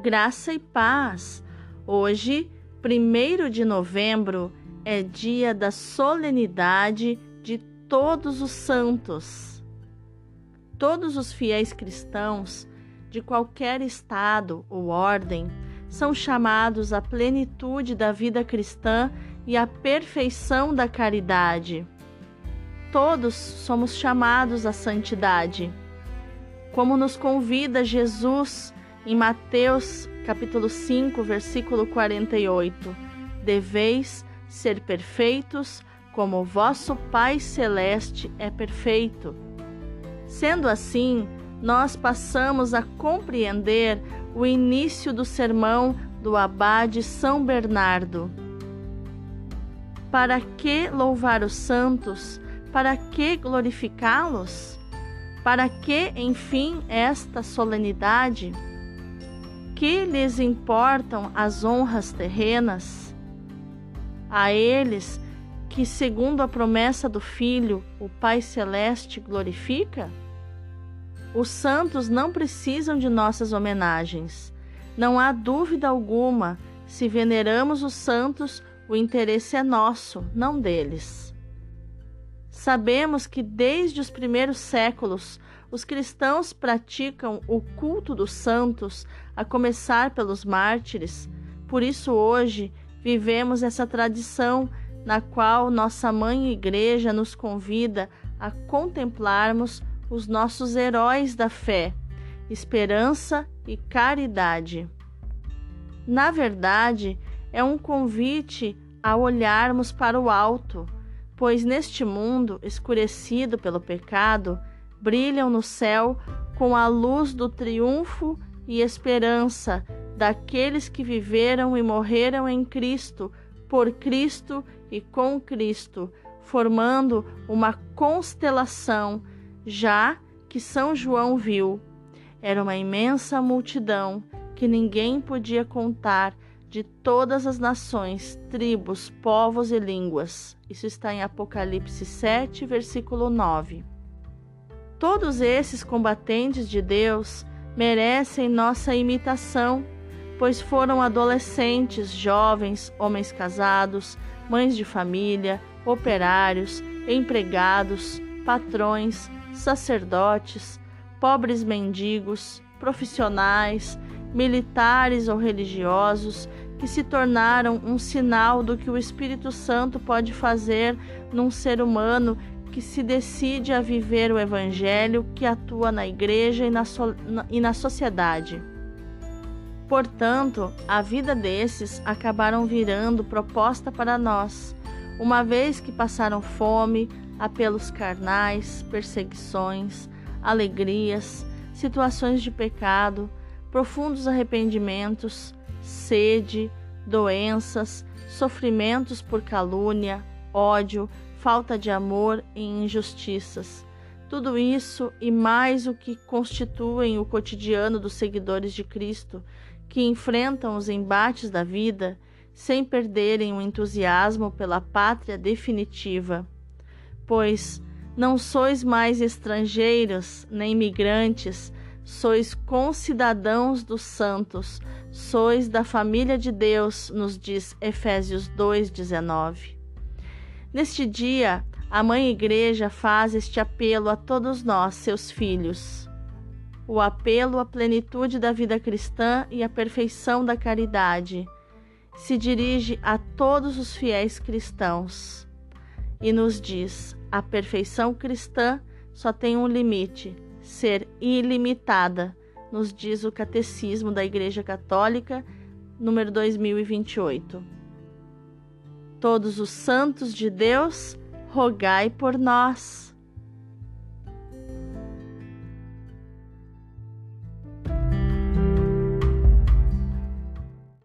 Graça e paz. Hoje, 1 de novembro, é dia da solenidade de todos os santos. Todos os fiéis cristãos, de qualquer estado ou ordem, são chamados à plenitude da vida cristã e à perfeição da caridade. Todos somos chamados à santidade. Como nos convida Jesus em Mateus capítulo 5, versículo 48, deveis ser perfeitos como vosso Pai celeste é perfeito. Sendo assim, nós passamos a compreender o início do sermão do abade São Bernardo. Para que louvar os santos? Para que glorificá-los? Para que, enfim, esta solenidade? Que lhes importam as honras terrenas? A eles que, segundo a promessa do Filho, o Pai Celeste glorifica? Os santos não precisam de nossas homenagens. Não há dúvida alguma, se veneramos os santos, o interesse é nosso, não deles. Sabemos que desde os primeiros séculos os cristãos praticam o culto dos santos, a começar pelos mártires. Por isso, hoje, vivemos essa tradição na qual nossa mãe Igreja nos convida a contemplarmos os nossos heróis da fé, esperança e caridade. Na verdade, é um convite a olharmos para o alto, pois neste mundo escurecido pelo pecado, brilham no céu com a luz do triunfo e esperança daqueles que viveram e morreram em Cristo, por Cristo e com Cristo, formando uma constelação, já que São João viu. Era uma imensa multidão que ninguém podia contar de todas as nações, tribos, povos e línguas. Isso está em Apocalipse 7, versículo 9. Todos esses combatentes de Deus merecem nossa imitação, pois foram adolescentes, jovens, homens casados, mães de família, operários, empregados, patrões, sacerdotes, pobres mendigos, profissionais, militares ou religiosos que se tornaram um sinal do que o Espírito Santo pode fazer num ser humano que se decide a viver o Evangelho, que atua na igreja e na, so, e na sociedade. Portanto, a vida desses acabaram virando proposta para nós, uma vez que passaram fome, apelos carnais, perseguições, alegrias, situações de pecado, profundos arrependimentos, sede, doenças, sofrimentos por calúnia, ódio, falta de amor e injustiças. Tudo isso e mais o que constituem o cotidiano dos seguidores de Cristo, que enfrentam os embates da vida sem perderem o entusiasmo pela pátria definitiva. Pois não sois mais estrangeiros nem migrantes, sois concidadãos dos santos, sois da família de Deus, nos diz Efésios 2,19. Neste dia, a Mãe Igreja faz este apelo a todos nós, seus filhos. O apelo à plenitude da vida cristã e à perfeição da caridade se dirige a todos os fiéis cristãos e nos diz: a perfeição cristã só tem um limite, ser ilimitada, nos diz o Catecismo da Igreja Católica, número 2028 todos os santos de Deus, rogai por nós.